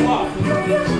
Come on.